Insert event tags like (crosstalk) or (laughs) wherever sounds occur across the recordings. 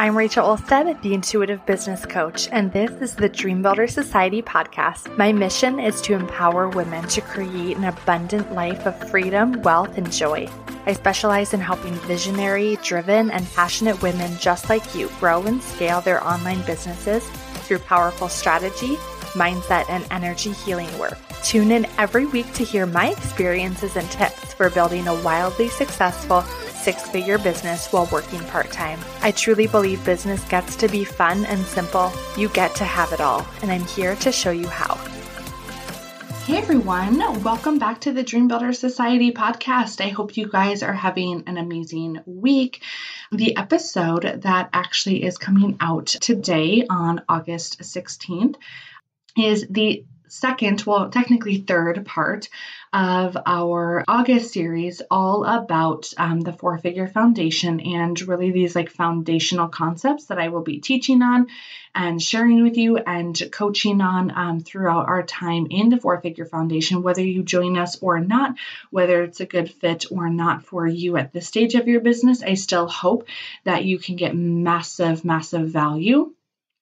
I'm Rachel Olstead, the Intuitive Business Coach, and this is the Dream Builder Society podcast. My mission is to empower women to create an abundant life of freedom, wealth, and joy. I specialize in helping visionary, driven, and passionate women just like you grow and scale their online businesses through powerful strategy, mindset, and energy healing work. Tune in every week to hear my experiences and tips for building a wildly successful six figure business while working part time. I truly believe business gets to be fun and simple. You get to have it all, and I'm here to show you how. Hey everyone, welcome back to the Dream Builder Society podcast. I hope you guys are having an amazing week. The episode that actually is coming out today on August 16th is the second, well, technically third part of our August series, all about um, the four figure foundation and really these like foundational concepts that I will be teaching on and sharing with you and coaching on um, throughout our time in the four figure foundation, whether you join us or not, whether it's a good fit or not for you at this stage of your business. I still hope that you can get massive, massive value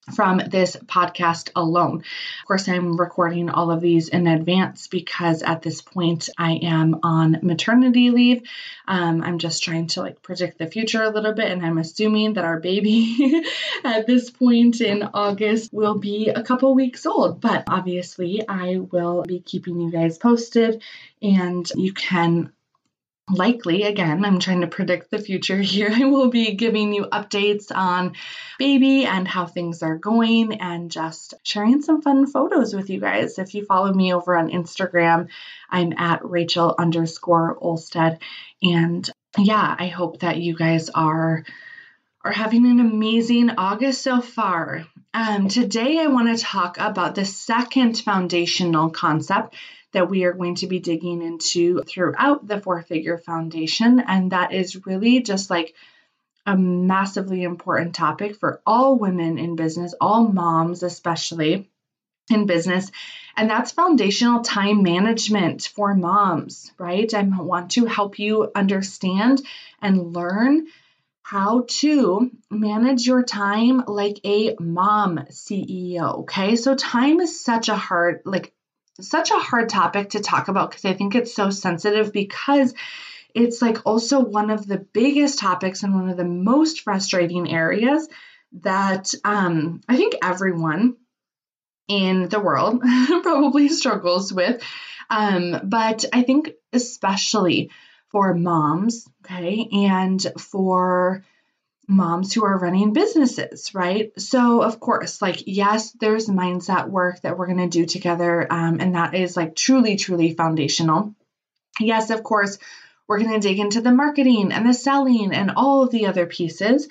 from this podcast alone. Of course, I'm recording all of these in advance because at this point I am on maternity leave. Um, I'm just trying to like predict the future a little bit, and I'm assuming that our baby (laughs) at this point in August will be a couple weeks old. But obviously, I will be keeping you guys posted, and you can likely, again, I'm trying to predict the future here. (laughs) I will be giving you updates on baby and how things are going and just sharing some fun photos with you guys. If you follow me over on Instagram, I'm at Rachel underscore Olstead. And yeah, I hope that you guys are are having an amazing August so far. Um, today, I want to talk about the second foundational concept that we are going to be digging into throughout the four figure foundation. And that is really just like a massively important topic for all women in business, all moms, especially in business. And that's foundational time management for moms, right? I want to help you understand and learn how to manage your time like a mom CEO. Okay. So, time is such a hard, like, such a hard topic to talk about because I think it's so sensitive because it's like also one of the biggest topics and one of the most frustrating areas that um, I think everyone in the world (laughs) probably struggles with. Um, but I think especially for moms, okay, and for moms who are running businesses, right? So, of course, like, yes, there's mindset work that we're going to do together, um, and that is like truly, truly foundational. Yes, of course, we're going to dig into the marketing and the selling and all of the other pieces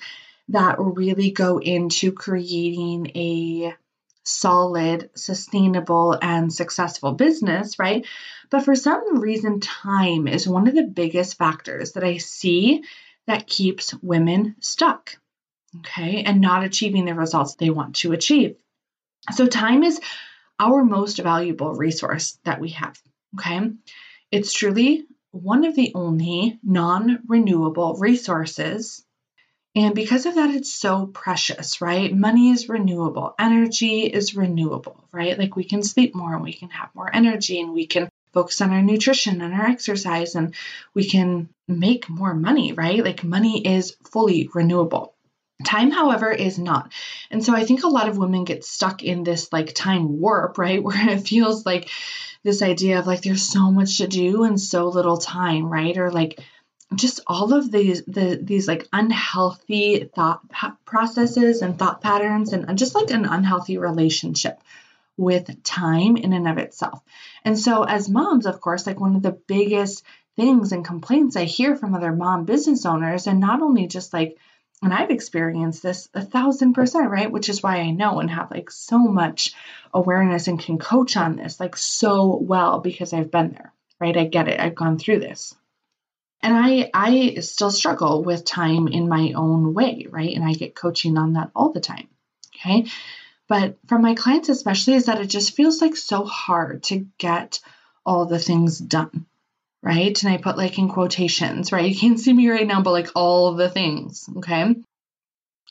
that really go into creating a solid, sustainable, and successful business, right? But for some reason, time is one of the biggest factors that I see that keeps women stuck, okay, and not achieving the results they want to achieve. So, time is our most valuable resource that we have, okay? It's truly one of the only non renewable resources. And because of that, it's so precious, right? Money is renewable, energy is renewable, right? Like we can sleep more and we can have more energy and we can focus on our nutrition and our exercise and we can make more money, right? Like money is fully renewable. Time, however, is not. And so I think a lot of women get stuck in this like time warp, right? (laughs) Where it feels like this idea of like there's so much to do and so little time, right? Or like just all of these the these like unhealthy thought processes and thought patterns and just like an unhealthy relationship with time in and of itself. And so, as moms, of course, like one of the biggest things and complaints I hear from other mom business owners, and not only just like, and I've experienced this a thousand percent, right? Which is why I know and have like so much awareness and can coach on this like so well because I've been there, right? I get it. I've gone through this. And I I still struggle with time in my own way, right? And I get coaching on that all the time. Okay but from my clients especially is that it just feels like so hard to get all the things done right and i put like in quotations right you can't see me right now but like all the things okay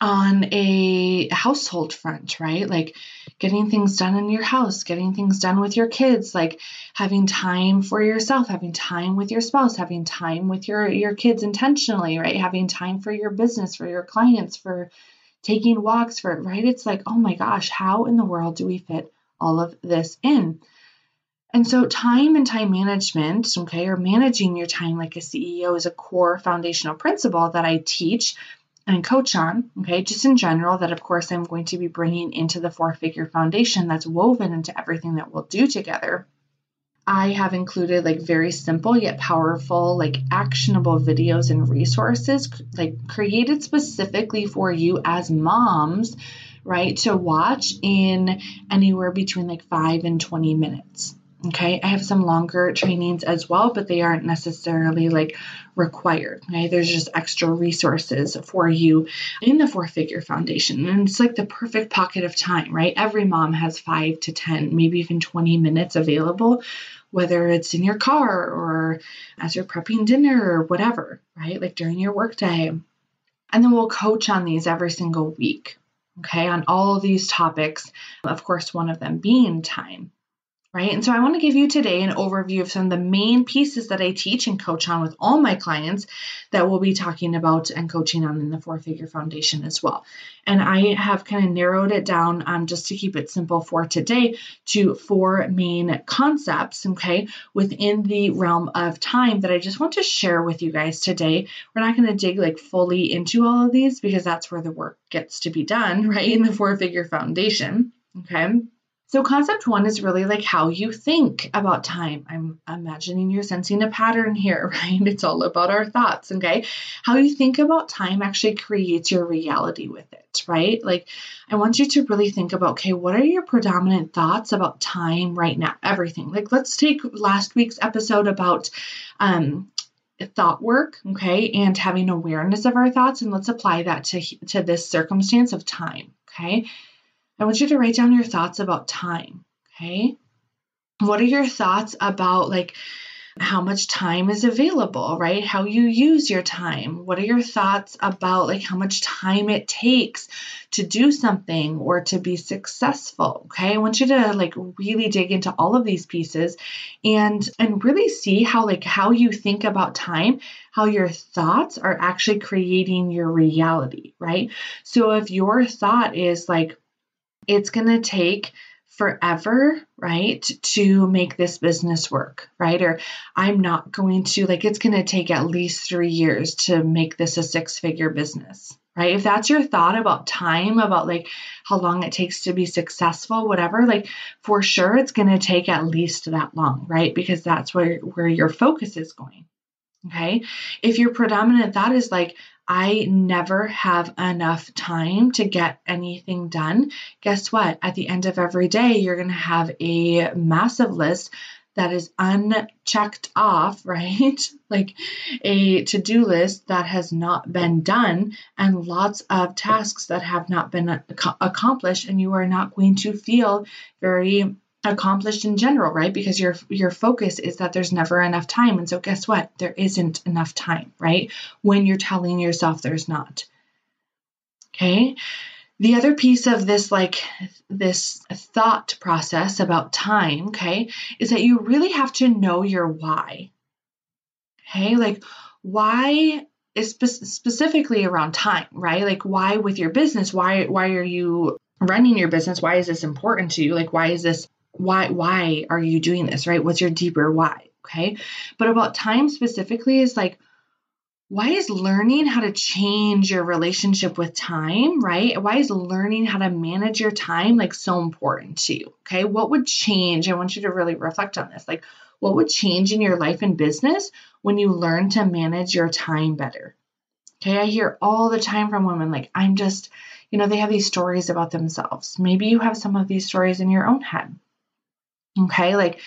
on a household front, right? Like getting things done in your house, getting things done with your kids, like having time for yourself, having time with your spouse, having time with your your kids intentionally, right? Having time for your business, for your clients, for taking walks for it, right? It's like, "Oh my gosh, how in the world do we fit all of this in?" And so, time and time management, okay, or managing your time like a CEO is a core foundational principle that I teach and coach on, okay, just in general, that of course I'm going to be bringing into the four figure foundation that's woven into everything that we'll do together. I have included like very simple yet powerful, like actionable videos and resources, like created specifically for you as moms, right, to watch in anywhere between like five and 20 minutes. Okay, I have some longer trainings as well, but they aren't necessarily like required. Okay, there's just extra resources for you in the four figure foundation. And it's like the perfect pocket of time, right? Every mom has five to 10, maybe even 20 minutes available, whether it's in your car or as you're prepping dinner or whatever, right? Like during your workday. And then we'll coach on these every single week, okay, on all of these topics. Of course, one of them being time right? And so I want to give you today an overview of some of the main pieces that I teach and coach on with all my clients that we'll be talking about and coaching on in the Four Figure Foundation as well. And I have kind of narrowed it down um, just to keep it simple for today to four main concepts, okay, within the realm of time that I just want to share with you guys today. We're not going to dig like fully into all of these because that's where the work gets to be done, (laughs) right, in the Four Figure Foundation, okay? So, concept one is really like how you think about time. I'm imagining you're sensing a pattern here, (laughs) right? It's all about our thoughts, okay? How you think about time actually creates your reality with it, right? Like, I want you to really think about, okay, what are your predominant thoughts about time right now? Everything. Like, let's take last week's episode about, um, thought work okay and having awareness of our thoughts and let's apply that to to this circumstance of time okay I want you to write down your thoughts about time. Okay. What are your thoughts about like how much time is available, right? How you use your time. What are your thoughts about like how much time it takes to do something or to be successful? Okay? I want you to like really dig into all of these pieces and and really see how like how you think about time, how your thoughts are actually creating your reality, right? So if your thought is like it's going to take forever, right, to make this business work, right? Or I'm not going to, like, it's going to take at least three years to make this a six figure business, right? If that's your thought about time, about like how long it takes to be successful, whatever, like, for sure it's going to take at least that long, right? Because that's where, where your focus is going. Okay. If your predominant thought is like, I never have enough time to get anything done, guess what? At the end of every day, you're going to have a massive list that is unchecked off, (laughs) right? like a to do list that has not been done, and lots of tasks that have not been accomplished, and you are not going to feel very accomplished in general, right? Because your your focus is that there's never enough time. And so guess what? There isn't enough time, right? When you're telling yourself there's not. Okay? The other piece of this like this thought process about time, okay, is that you really have to know your why. Okay? Like why is spe- specifically around time, right? Like why with your business, why why are you running your business? Why is this important to you? Like why is this why why are you doing this right? What's your deeper why okay? But about time specifically is like why is learning how to change your relationship with time right? Why is learning how to manage your time like so important to you okay? What would change i want you to really reflect on this like what would change in your life and business when you learn to manage your time better okay? I hear all the time from women like i'm just you know they have these stories about themselves. Maybe you have some of these stories in your own head Okay. Like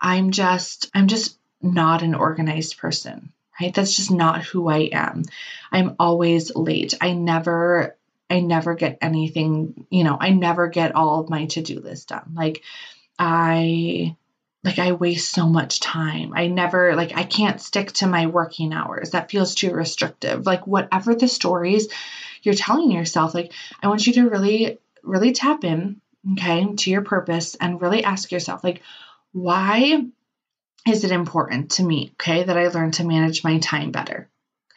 I'm just, I'm just not an organized person, right? That's just not who I am. I'm always late. I never, I never get anything, you know, I never get all of my to do list done. Like I, like I waste so much time. I never like I can't stick to my working hours. That feels too restrictive. Like whatever the stories you're telling yourself, like, I want you to really, really tap in, okay, to your purpose and really ask yourself, like, why is it important to me, okay, that I learn to manage my time better?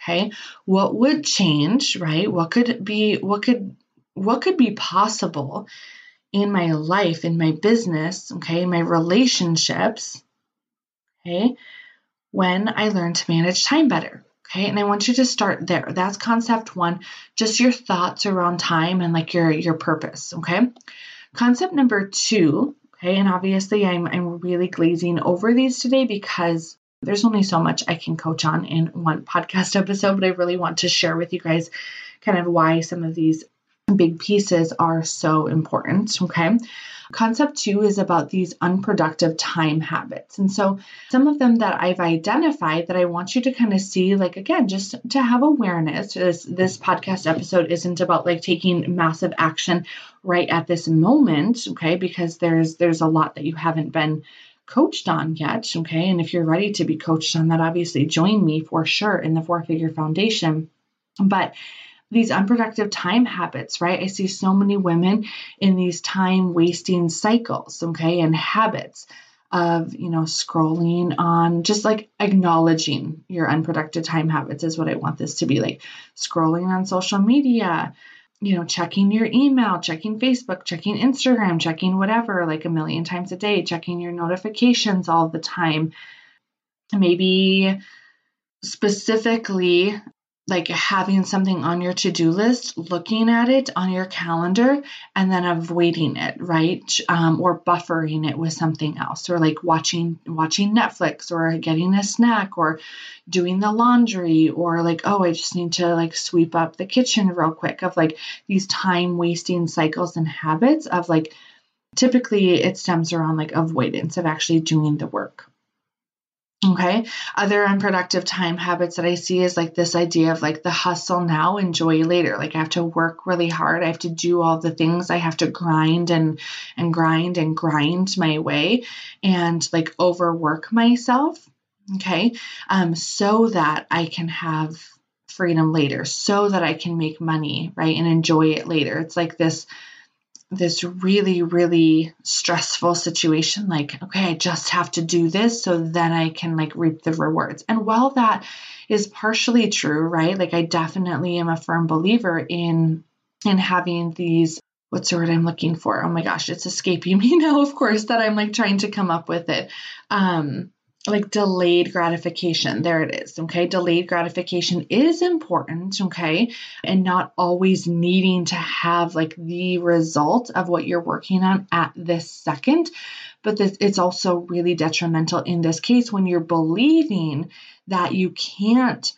Okay. What would change, right? What could be, what could, what could be possible in my life, in my business, okay, my relationships, okay, when I learn to manage time better. Okay, and I want you to start there. That's concept one, just your thoughts around time and like your your purpose. Okay. Concept number two, okay, and obviously I'm I'm really glazing over these today because there's only so much I can coach on in one (laughs) podcast episode, but I really want to share with you guys kind of why some of these big pieces are so important. Okay. Concept two is about these unproductive time habits. And so, some of them that I've identified that I want you to kind of see, like, again, just to have awareness. This, this podcast episode isn't about like taking massive action right at this moment, okay? Because there's there's a lot that you haven't been coached on yet, okay? And if you're ready to be coached on that, obviously join me for sure in the four figure foundation. But these unproductive time habits, right? I see so many women in these time wasting cycles, okay, and habits of, you know, scrolling on, just like acknowledging your unproductive time habits is what I want this to be like scrolling on social media, you know, checking your email, checking Facebook, checking Instagram, checking whatever, like a million times a day, checking your notifications all the time. Maybe specifically like having something on your to-do list looking at it on your calendar and then avoiding it right? Um, or buffering it with something else or like watching watching netflix or getting a snack or doing the laundry or like oh i just need to like sweep up the kitchen real quick of like these time wasting cycles and habits of like typically it stems around like avoidance of actually doing the work Okay. Other unproductive time habits that I see is like this idea of like the hustle now, enjoy later. Like I have to work really hard. I have to do all the things. I have to grind and and grind and grind my way and like overwork myself. Okay. Um, so that I can have freedom later, so that I can make money, right? And enjoy it later. It's like this this really, really stressful situation, like, okay, I just have to do this so then I can like reap the rewards. And while that is partially true, right? Like I definitely am a firm believer in in having these what's the word I'm looking for? Oh my gosh, it's escaping (laughs) me now, of course, that I'm like trying to come up with it. Um, like delayed gratification. There it is. Okay. Delayed gratification is important. Okay. And not always needing to have like the result of what you're working on at this second. But this, it's also really detrimental in this case when you're believing that you can't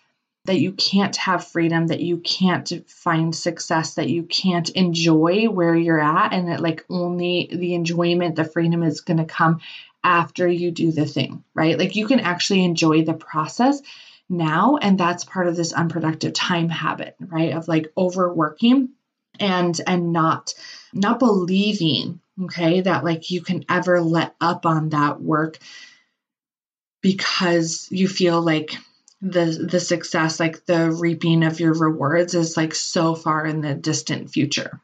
that you can't have freedom, that you can't find success, that you can't enjoy where you're at, and that like only the enjoyment, the freedom is going to come after you do the thing, right? Like you can actually enjoy the process now. And that's part of this unproductive time habit, right? Of like overworking and and not not believing okay that like you can ever let up on that work because you feel like the the success like the reaping of your rewards is like so far in the distant future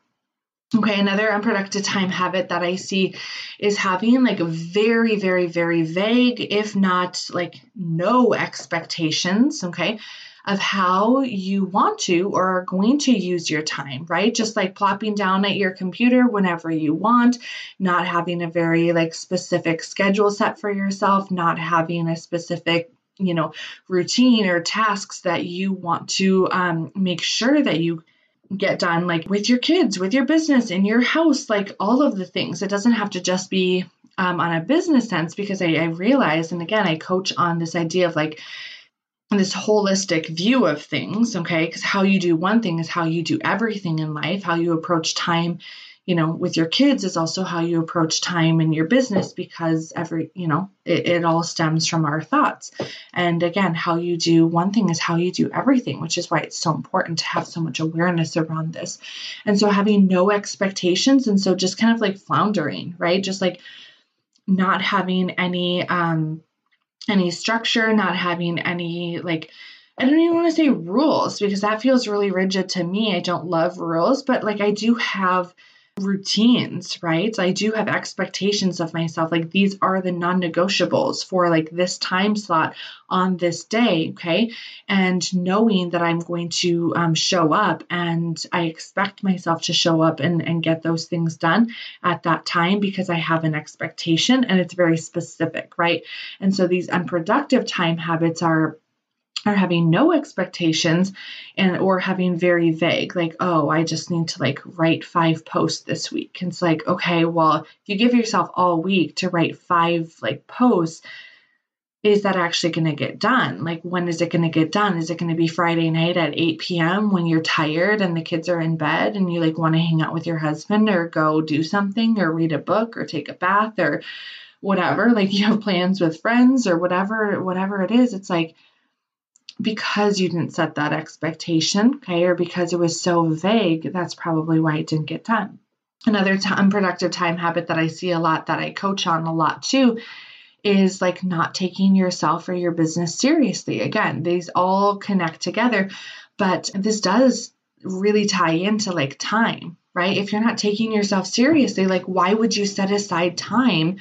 Okay, another unproductive time habit that I see is having like very, very, very vague, if not like no expectations, okay, of how you want to or are going to use your time, right? Just like plopping down at your computer whenever you want, not having a very like specific schedule set for yourself, not having a specific you know routine or tasks that you want to um, make sure that you get done like with your kids, with your business, in your house, like all of the things. It doesn't have to just be um, on a business sense because I, I realize, and again, I coach on this idea of like this holistic view of things, okay? Because how you do one thing is how you do everything in life, how you approach time you know, with your kids is also how you approach time in your business because every, you know, it, it all stems from our thoughts. And again, how you do one thing is how you do everything, which is why it's so important to have so much awareness around this. And so having no expectations and so just kind of like floundering, right? Just like not having any um any structure, not having any like I don't even want to say rules because that feels really rigid to me. I don't love rules, but like I do have routines, right? I do have expectations of myself. Like these are the non negotiables for like this time slot on this day. Okay. And knowing that I'm going to um, show up and I expect myself to show up and, and get those things done at that time because I have an expectation and it's very specific, right? And so these unproductive time habits are are having no expectations and or having very vague like oh i just need to like write five posts this week. And it's like okay well if you give yourself all week to write five like posts is that actually going to get done? Like when is it going to get done? Is it going to be friday night at 8 p.m when you're tired and the kids are in bed and you like want to hang out with your husband or go do something or read a book or take a bath or whatever? Like you have plans with friends or whatever whatever it is. It's like because you didn't set that expectation, okay, or because it was so vague, that's probably why it didn't get done. Another t- unproductive time habit that I see a lot that I coach on a lot too is like not taking yourself or your business seriously. Again, these all connect together, but this does really tie into like time, right? If you're not taking yourself seriously, like why would you set aside time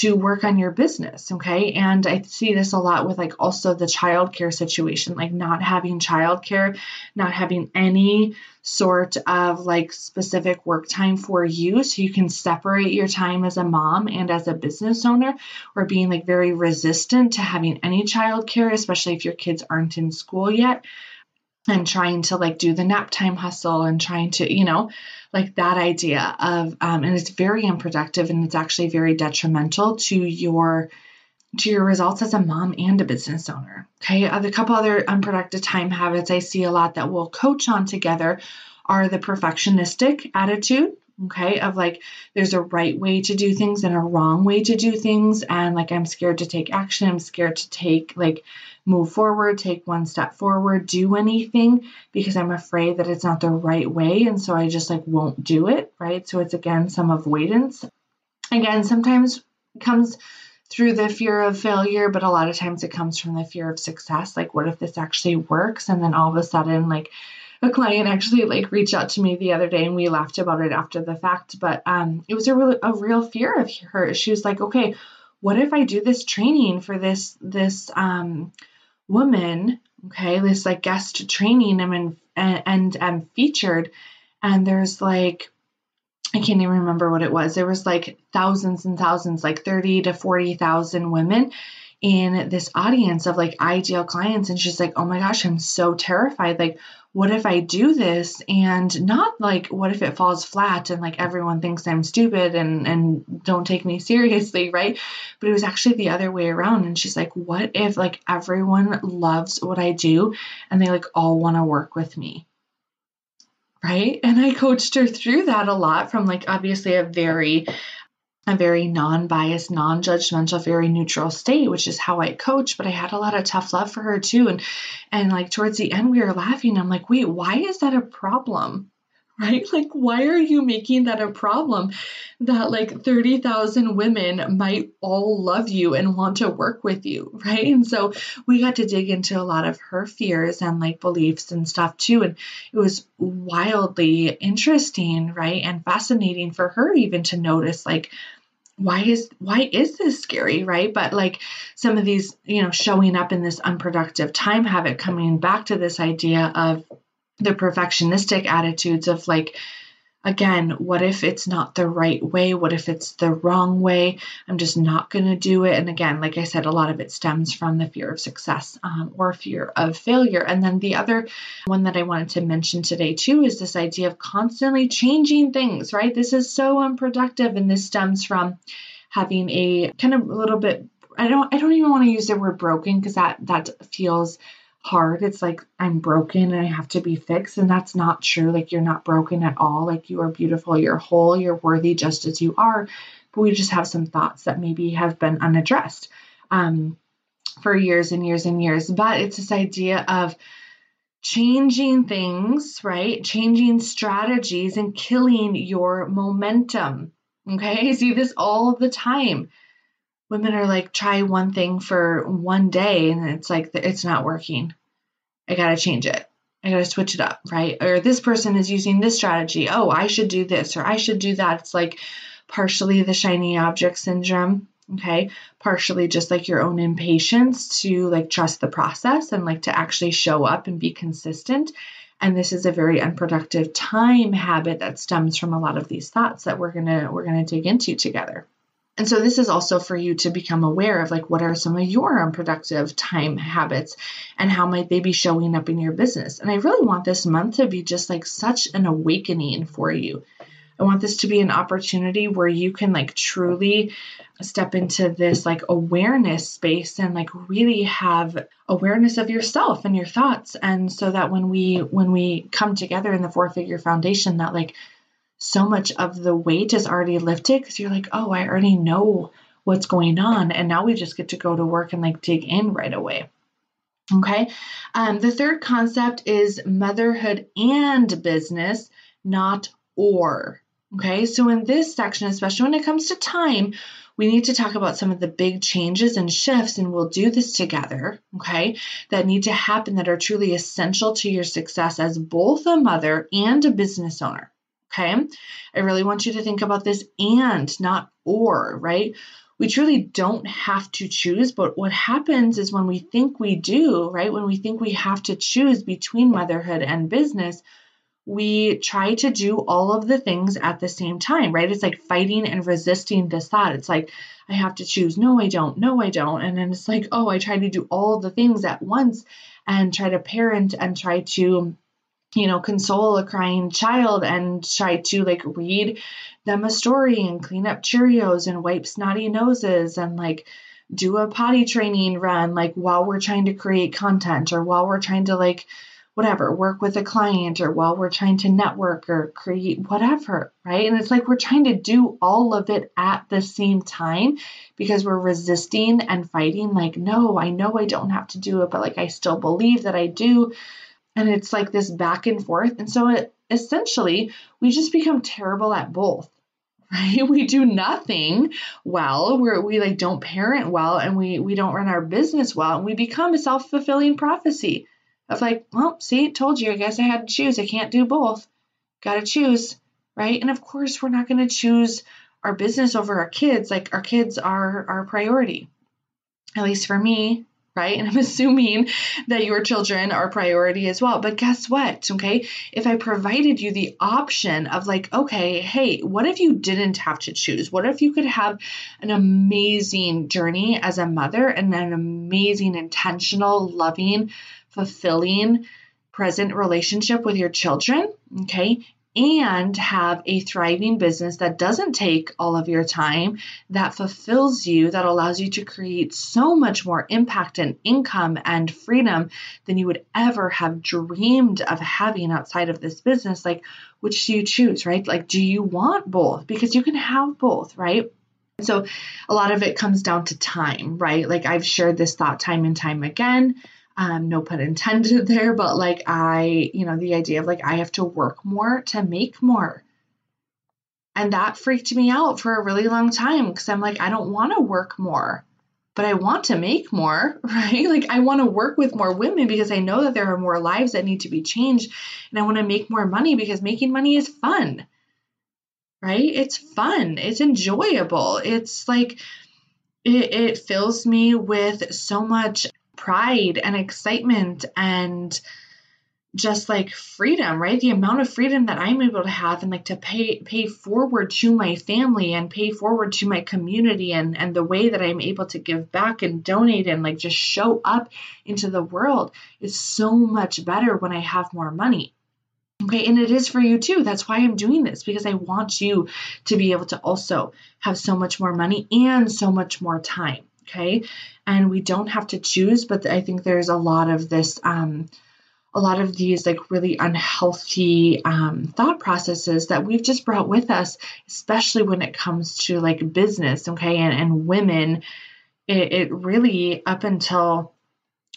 to work on your business. Okay. And I see this a lot with like also the childcare situation, like not having childcare, not having any sort of like specific work time for you. So you can separate your time as a mom and as a business owner, or being like very resistant to having any childcare, especially if your kids aren't in school yet and trying to like do the nap time hustle and trying to, you know, like that idea of, um, and it's very unproductive and it's actually very detrimental to your to your results as a mom and a business owner. Okay, a couple other unproductive time habits I see a lot that we'll coach on together are the perfectionistic attitude okay of like there's a right way to do things and a wrong way to do things and like i'm scared to take action i'm scared to take like move forward take one step forward do anything because i'm afraid that it's not the right way. And so i just like won't do it right? So it's again some avoidance. Again sometimes comes through the fear of failure but a lot of times it comes from the fear of success. Like what if this actually works? And then all of a sudden like a client actually like reached out to me the other day and we laughed about it after the fact. But um it was a real a real fear of her. She was like okay what if i do this training for this this um woman okay this like guest training i'm in and, and i'm featured and there's like I can't even remember what it was. There was like thousands and thousands, like 30 to 40,000 women in this audience of like ideal clients. And she's like, oh my gosh, I'm so terrified. Like, what if I do this and not like what if it falls flat and like everyone thinks I'm stupid and and don't take me seriously, (laughs) right? But it was actually the other way around and she's like, what if like everyone loves what I do and they like all want to work with me? Right? And I coached her through that a lot from like obviously a very a very non-biased, non-judgmental, very neutral state, which is how I coach. But I had a lot of tough love for her too. And and like towards the end we were laughing. I'm like, wait, why is that a problem? (laughs) Right? Like, why are you making that a problem? That like 30,000 women might all love you and want to work with you, (laughs) right? And so we got to dig into a lot of her fears and like beliefs and stuff too. And it was wildly interesting, right? And fascinating for her even to notice like, why is why is this scary right? But like some of these you know showing up in this unproductive time habit coming back to this idea of the perfectionistic attitudes of like again, what if it's not the right way? What if it's the wrong way? I'm just not going to do it. And again, like I said, a lot of it stems from the fear of success um, or fear of failure. And then the other one that I wanted to mention today, too, is this idea of constantly changing things, right? This is so unproductive. And this stems from having a kind of a little bit I don't I don't even want to use the word broken because that that feels hard. It's like I'm broken and I have to be fixed. And that's not true. Like you're not broken at all. Like you are beautiful, you're whole, you're worthy just as you are. But we just have some thoughts that maybe have been unaddressed um, for years and years and years. But it's this idea of changing things, right? Changing strategies and killing your momentum. Okay. I (laughs) see this all the time women are like try one thing for one day and it's like it's not working I got to change it. I got to switch it up, right? Or this person is using this strategy. Oh, I should do this or I should do that. It's like partially the shiny object syndrome, okay? Partially just like your own impatience to like trust the process and like to actually show up and be consistent. And this is a very unproductive time habit that stems from a lot of these thoughts that we're going to we're going to dig into together. And so this is also for you to become aware of like what are some of your unproductive time habits and how might they be showing up in your business. And I really want this month to be just like such an awakening for you. I want this to be an opportunity where you can like truly step into this like awareness space and like really have awareness of yourself and your thoughts and so that when we when we come together in the four figure foundation that like so much of the weight is already lifted because you're like, oh, I already know what's going on. And now we just get to go to work and like dig in right away. Okay. Um, the third concept is motherhood and business, not or. Okay. So in this section, especially when it comes to time, we need to talk about some of the big changes and shifts, and we'll do this together, okay, that need to happen that are truly essential to your success as both a mother and a business owner. Okay. I really want you to think about this and not or, right? We truly don't have to choose, but what happens is when we think we do, right? When we think we have to choose between motherhood and business, we try to do all of the things at the same time, right? It's like fighting and resisting this thought. It's like, I have to choose. No, I don't. No, I don't. And then it's like, oh, I try to do all the things at once and try to parent and try to you know, console a crying child and try to like read them a story and clean up Cheerios and wipe snotty noses and like do a potty training run like while we're trying to create content or while we're trying to like whatever work with a client or while we're trying to network or create whatever right? And it's like we're trying to do all of it at the same time because we're resisting and fighting like no i know i don't have to do it but like i still believe that i do and it's like this back and forth. And so it essentially we just become terrible at both. (laughs) Right? We do nothing well. We're, we like don't parent well and we we don't run our business well and we become a self-fulfilling prophecy of like, well, see, told you, I guess I had to choose. I can't do both. Gotta choose. Right. And of course we're not gonna choose our business over our kids. Like our kids are our priority. At least for me, right? And I'm (laughs) assuming that your children are priority as well. But guess what? Okay. If I provided you the option of like, okay, hey, what if you didn't have to choose? What if you could have an amazing journey as a mother and an amazing, intentional, loving, fulfilling, present relationship with your children? Okay and have a thriving business that doesn't take all of your time, that fulfills you, that allows you to create so much more impact and income and freedom than you would ever have dreamed of having outside of this business. Like, which do you choose, right? Like, do you want both? Because you can have both, right? So, a lot of it comes down to time, right? Like, I've shared this thought time and time again um, no pun intended (laughs) there, but like I, you know, the idea of like I have to work more to make more. And that freaked me out for a really long time because I'm like, I don't want to work more, but I want to make more, (laughs) right? Like, I want to work with more women because I know that there are more lives that need to be changed. And I want to make more money because making money is fun, right? It's fun, it's enjoyable. It's like, it, it fills me with so much pride and excitement and just like freedom, right? The amount of freedom that I'm able to have and like to pay pay forward to my family and pay forward to my community and and the way that I'm able to give back and donate and like just show up into the world is so much better when I have more money. Okay, and it is for you too. That's why I'm doing this because I want you to be able to also have so much more money and so much more time. Okay. And we don't have to choose, but I think there's a lot of this, um, a lot of these like really unhealthy um, thought processes that we've just brought with us, especially when it comes to like business, okay, and, and women. It, it really, up until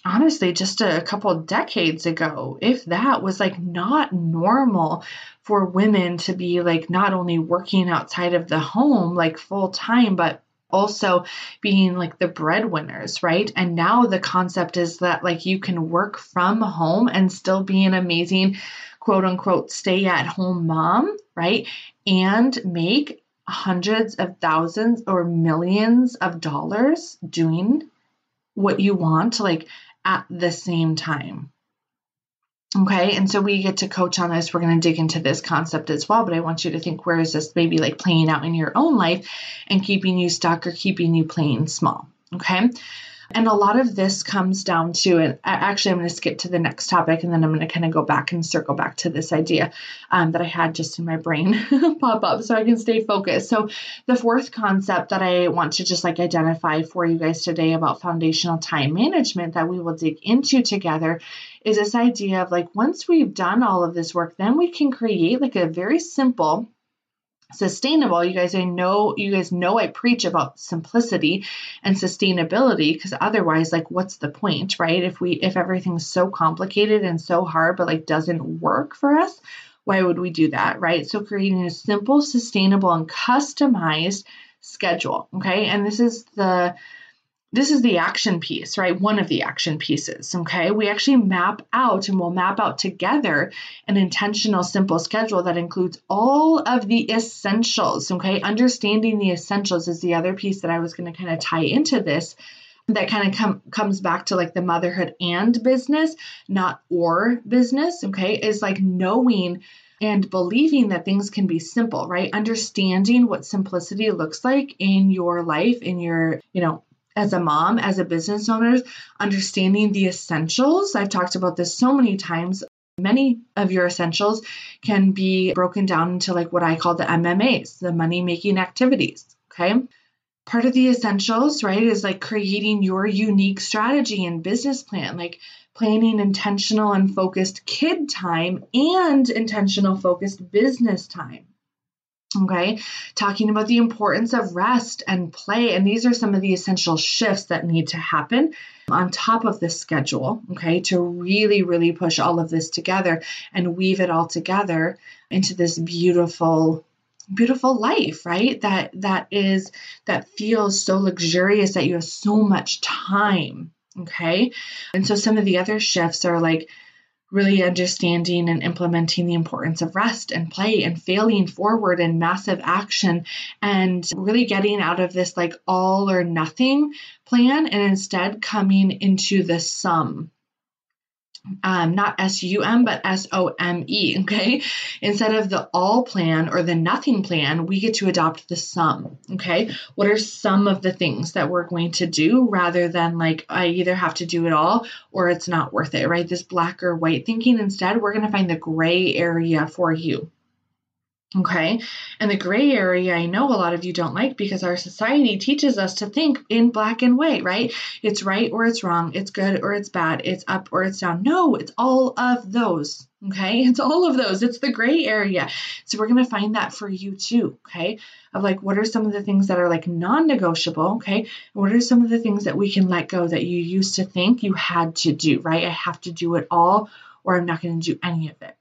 honestly just a couple decades ago if that was like not normal for women to be like not only working outside of the home like full time but also being like the breadwinners, right? And now the concept is that like you can work from home and still be an amazing quote unquote stay at home mom, right? And make hundreds of thousands or millions of dollars doing what you want like at the same time. Okay, and so we get to coach on this. We're going to dig into this concept as well, but I want you to think where is this maybe like playing out in your own life and keeping you stuck or keeping you playing small. Okay, and a lot of this comes down to, and actually, I'm going to skip to the next topic and then I'm going to kind of go back and circle back to this idea um, that I had just in my brain (laughs) pop up so I can stay focused. So, the fourth concept that I want to just like identify for you guys today about foundational time management that we will dig into together is this idea of like once we've done all of this work, then we can create like a very simple sustainable. You guys i know you guys know i preach about simplicity and sustainability because otherwise like what's the point right? If we if everything's so complicated and so hard but like doesn't work for us why would we do that right? So creating a simple sustainable and customized schedule okay? And this is the this is the action piece, right? One of the action pieces. Okay. We actually map out and we'll map out together an intentional, simple schedule that includes all of the essentials. Okay. Understanding the essentials is the other piece that I was going to kind of tie into this that kind of com- comes back to like the motherhood and business, not or business. Okay. Is like knowing and believing that things can be simple, right? Understanding what simplicity looks like in your life, in your, you know, as a mom, as a business owner, understanding the essentials. I've talked about this so many times. Many of your essentials can be broken down into like what I call the MMAs, the money making activities. Okay. Part of the essentials, right, is like creating your unique strategy and business plan, like planning intentional and focused kid time and intentional focused business time. Okay, talking about the importance of rest and play. And these are some of the essential shifts that need to happen on top of the schedule, okay, to really, really push all of this together and weave it all together into this beautiful beautiful life right? That that is that feels so luxurious that you have so much time okay? And so some of the other shifts are like really understanding and implementing the importance of rest and play and failing forward and massive action and really getting out of this like all or nothing plan and instead coming into the sum um, not S U M, but S O M E. (laughs) Okay. Instead of the all plan or the nothing plan, we get to adopt the sum. Okay. What are some of the things that we're going to do rather than like, I either have to do it all or it's not worth it, right? This black or white thinking. Instead, we're going to find the gray area for you. Okay. And the gray area, I know a lot of you don't like because our society teaches us to think in black and white, right? It's right or it's wrong. It's good or it's bad. It's up or it's down. No, it's all of those. Okay. (laughs) It's all of those. It's the gray area. So we're going to find that for you too. Okay. Of like, what are some of the things that are like non negotiable? Okay. what are some of the things that we can let go that you used to think you had to do, right? I have to do it all or I'm not going to do any of it.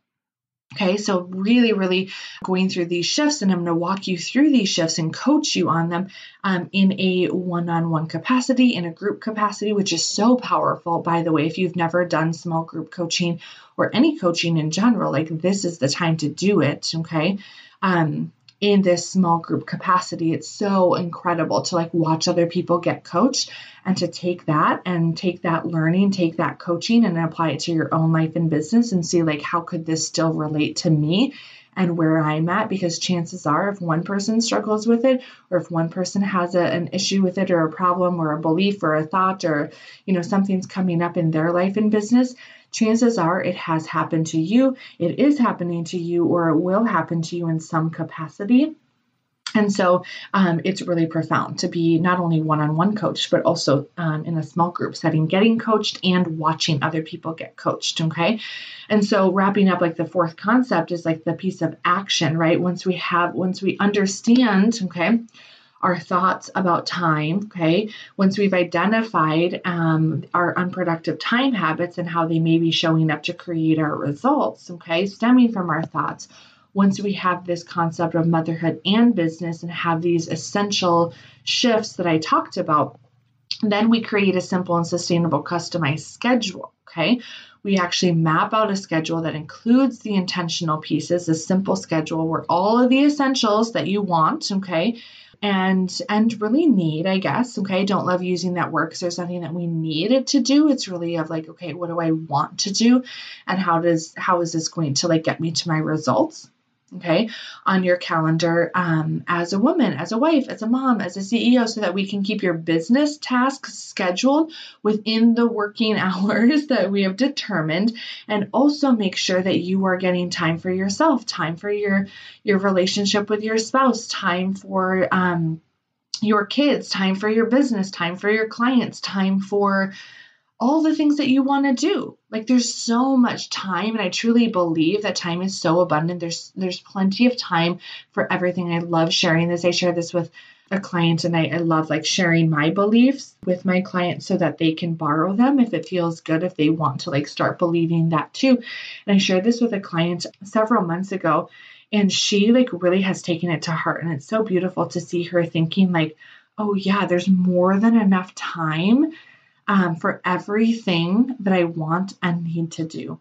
Okay, so really, really going through these shifts, and I'm going to walk you through these shifts and coach you on them um, in a one on one capacity, in a group capacity, which is so powerful, by the way. If you've never done small group coaching or any coaching in general, like this is the time to do it. Okay. Um, in this small group capacity. It's so incredible to like watch other people get coached and to take that and take that learning, take that coaching and apply it to your own life and business and see like how could this still relate to me and where I'm at because chances are if one person struggles with it or if one person has a, an issue with it or a problem or a belief or a thought or you know something's coming up in their life and business chances are it has happened to you, it is happening to you, or it will happen to you in some capacity. And so um, it's really profound to be not only one on one coached, but also um, in a small group setting, getting coached and watching other people get coached. Okay. And so wrapping up like the fourth concept is like the piece of action, right? Once we have, once we understand, okay, our thoughts about time. Okay. Once we've identified um, our unproductive time habits and how they may be showing up to create our results, okay, stemming from our thoughts, once we have this concept of motherhood and business and have these essential shifts that I talked about, then we create a simple and sustainable customized schedule. Okay. We actually map out a schedule that includes the intentional pieces, a simple schedule where all of the essentials that you want, okay, and and really need i guess okay? Don't love using that word because there's nothing that we needed to do. It's really of like okay what do i want to do? And how does how is this going to like get me to my results okay, on your calendar um, as a woman, as a wife, as a mom, as a CEO, so that we can keep your business tasks scheduled within the working (laughs) hours that we have determined, and also make sure that you are getting time for yourself, time for your your relationship with your spouse, time for um, your kids, time for your business, time for your clients, time for all the things that you want to do. Like there's so much time and I truly believe that time is so abundant. There's there's plenty of time for everything. I love sharing this. I share this with a client and I, I love like sharing my beliefs with my clients so that they can borrow them if it feels good if they want to like start believing that too. And I shared this with a client several months ago and she like really has taken it to heart and it's so beautiful to see her thinking like oh yeah there's more than enough time um, for everything that I want and need to do.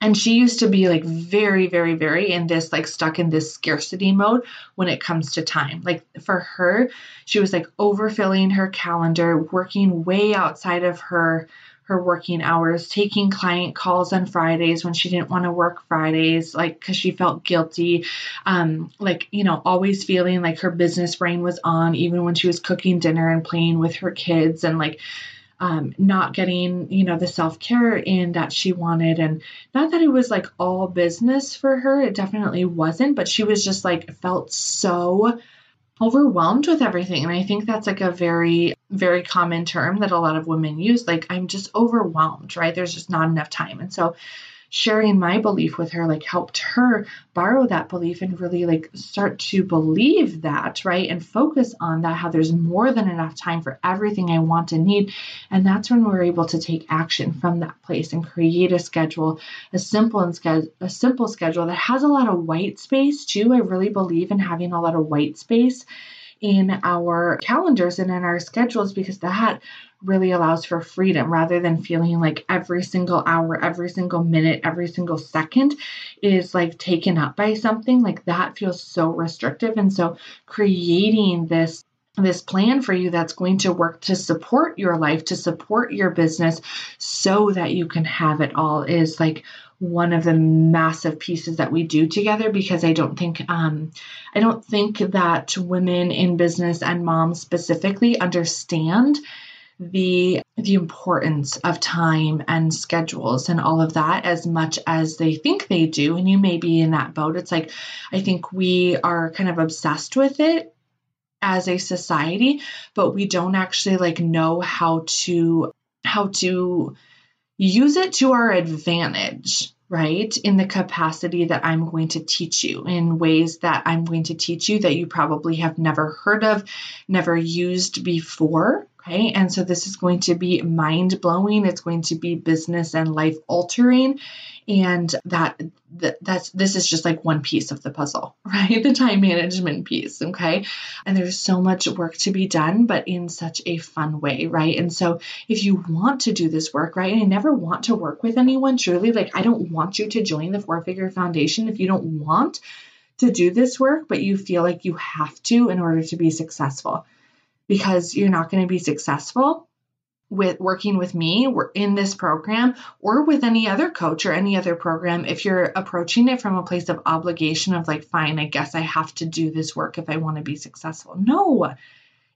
And she used to be like very, very, very in this, like stuck in this scarcity mode when it comes to time. Like for her, she was like overfilling her calendar, working way outside of her her working hours, taking client calls on Fridays when she didn't want to work Fridays, like because she felt guilty, um, like you know, always feeling like her business brain was on, even when she was cooking dinner and playing with her kids, and like um, not getting you know the self care in that she wanted, and not that it was like all business for her, it definitely wasn't, but she was just like felt so overwhelmed with everything. And I think that's like a very, very common term that a lot of women use. Like, I'm just overwhelmed, right? There's just not enough time. And so sharing my belief with her like helped her borrow that belief and really like start to believe that right and focus on that how there's more than enough time for everything i want and need and that's when we're able to take action from that place and create a schedule a simple and a simple schedule that has a lot of white space too i really believe in having a lot of white space in our calendars and in our schedules because that really allows for freedom rather than feeling like every single hour, every single minute, every single second is like taken up by something. Like that feels so restrictive. And so creating this this plan for you that's going to work to support your life, to support your business so that you can have it all is like one of the massive pieces that we do together because I don't think um, I don't think that women in business and moms specifically understand the the importance of time and schedules and all of that as much as they think they do. And you may be in that boat. It's like i think we are kind of obsessed with it as a society but we don't actually like know how to how to use it to our advantage right? In the capacity that I'm going to teach you, in ways that I'm going to teach you that you probably have never heard of, never used before. Okay. And so this is going to be mind blowing. It's going to be business and life altering. And that, that that's this is just like one piece of the puzzle, (laughs) right? The time management piece. Okay. And there's so much work to be done, but in such a fun way, right? And so if you want to do this work, right? And I never want to work with anyone, truly, like I don't want you to join the four figure foundation if you don't want to do this work, but you feel like you have to in order to be successful because you're not going to be successful with working with me in this program or with any other coach or any other program if you're approaching it from a place of obligation of like fine i guess i have to do this work if i want to be successful. No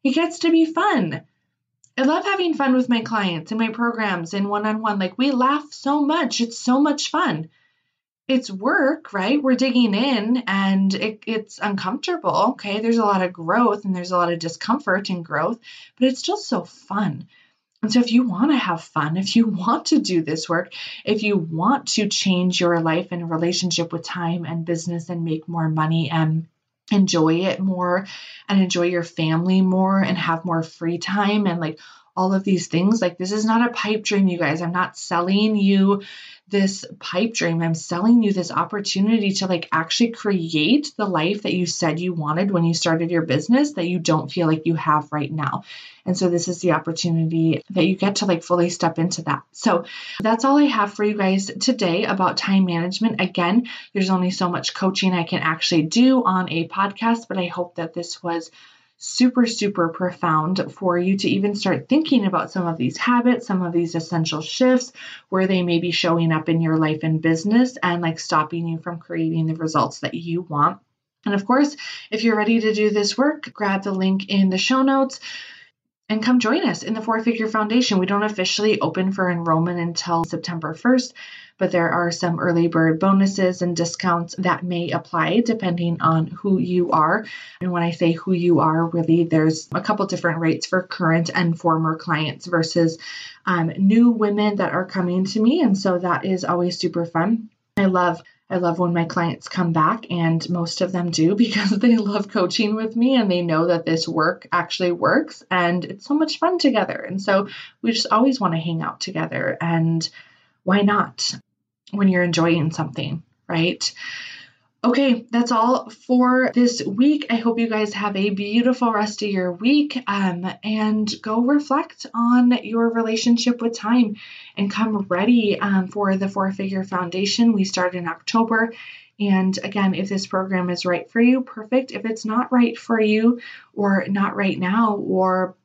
it gets to be fun. I love having fun with my clients and my programs and one-on-one like we laugh so much it's so much fun it's work, right? We're digging in and it, it's uncomfortable. Okay. There's a lot of growth and there's a lot of discomfort in growth, but it's still so fun. And so, if you want to have fun, if you want to do this work, if you want to change your life and relationship with time and business and make more money and enjoy it more and enjoy your family more and have more free time and like all of these things, like this is not a pipe dream, you guys. I'm not selling you this pipe dream. I'm selling you this opportunity to like actually create the life that you said you wanted when you started your business that you don't feel like you have right now. And so this is the opportunity that you get to like fully step into that. So that's all I have for you guys today about time management. Again, there's only so much coaching I can actually do on a podcast, but I hope that this was super, super profound for you to even start thinking about some of these habits, some of these essential shifts, where they may be showing up in your life and business and like stopping you from creating the results that you want. And of course, if you're ready to do this work, grab the link in the show notes and come join us in the Four Figure Foundation. We don't officially open for enrollment until September 1st, but there are some early bird bonuses and discounts that may apply depending on who you are. And when I say who you are, really, there's a couple different rates for current and former clients versus um, new women that are coming to me. And so that is always super fun. I love I love when my clients come back, and most of them do (laughs) because they love coaching with me and they know that this work actually works and it's so much fun together. And so we just always want to hang out together. And why not when you're enjoying something, right? Okay, that's all for this week. I hope you guys have a beautiful rest of your week um, and go reflect on your relationship with time and come ready um, for the Four Figure Foundation. We start in October. And again, if this program is right for you, perfect. If it's not right for you or not right now, or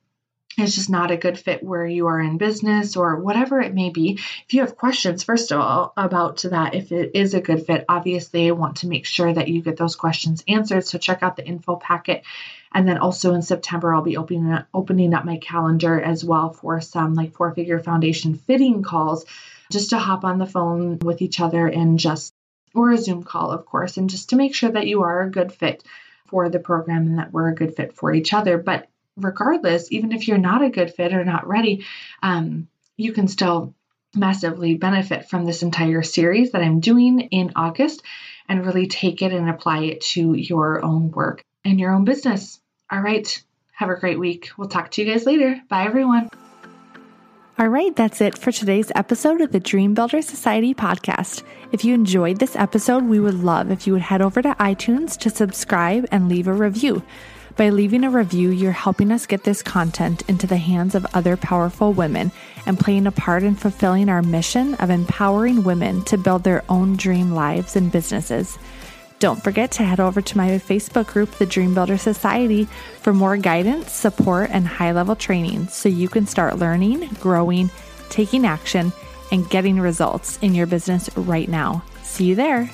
it's just not a good fit where you are in business or whatever it may be. If you have questions, first of all, about that, if it is a good fit, obviously I want to make sure that you get those questions answered. So check out the info packet. And then also in September, I'll be opening up, opening up my calendar as well for some like four figure foundation fitting calls just to hop on the phone with each other and just, or a Zoom call, of course, and just to make sure that you are a good fit for the program and that we're a good fit for each other. But regardless, even if you're not a good fit or not ready, um, you can still massively benefit from this entire series that I'm doing in August and really take it and apply it to your own work and your own business. All right. Have a great week. We'll talk to you guys later. Bye, everyone. All right, that's it for today's episode of the Dream Builder Society podcast. If you enjoyed this episode, we would love if you would head over to iTunes to subscribe and leave a review. By leaving a review, you're helping us get this content into the hands of other powerful women and playing a part in fulfilling our mission of empowering women to build their own dream lives and businesses. Don't forget to head over to my Facebook group, the Dream Builder Society, for more guidance, support, and high level training so you can start learning, growing, taking action, and getting results in your business right now. See you there.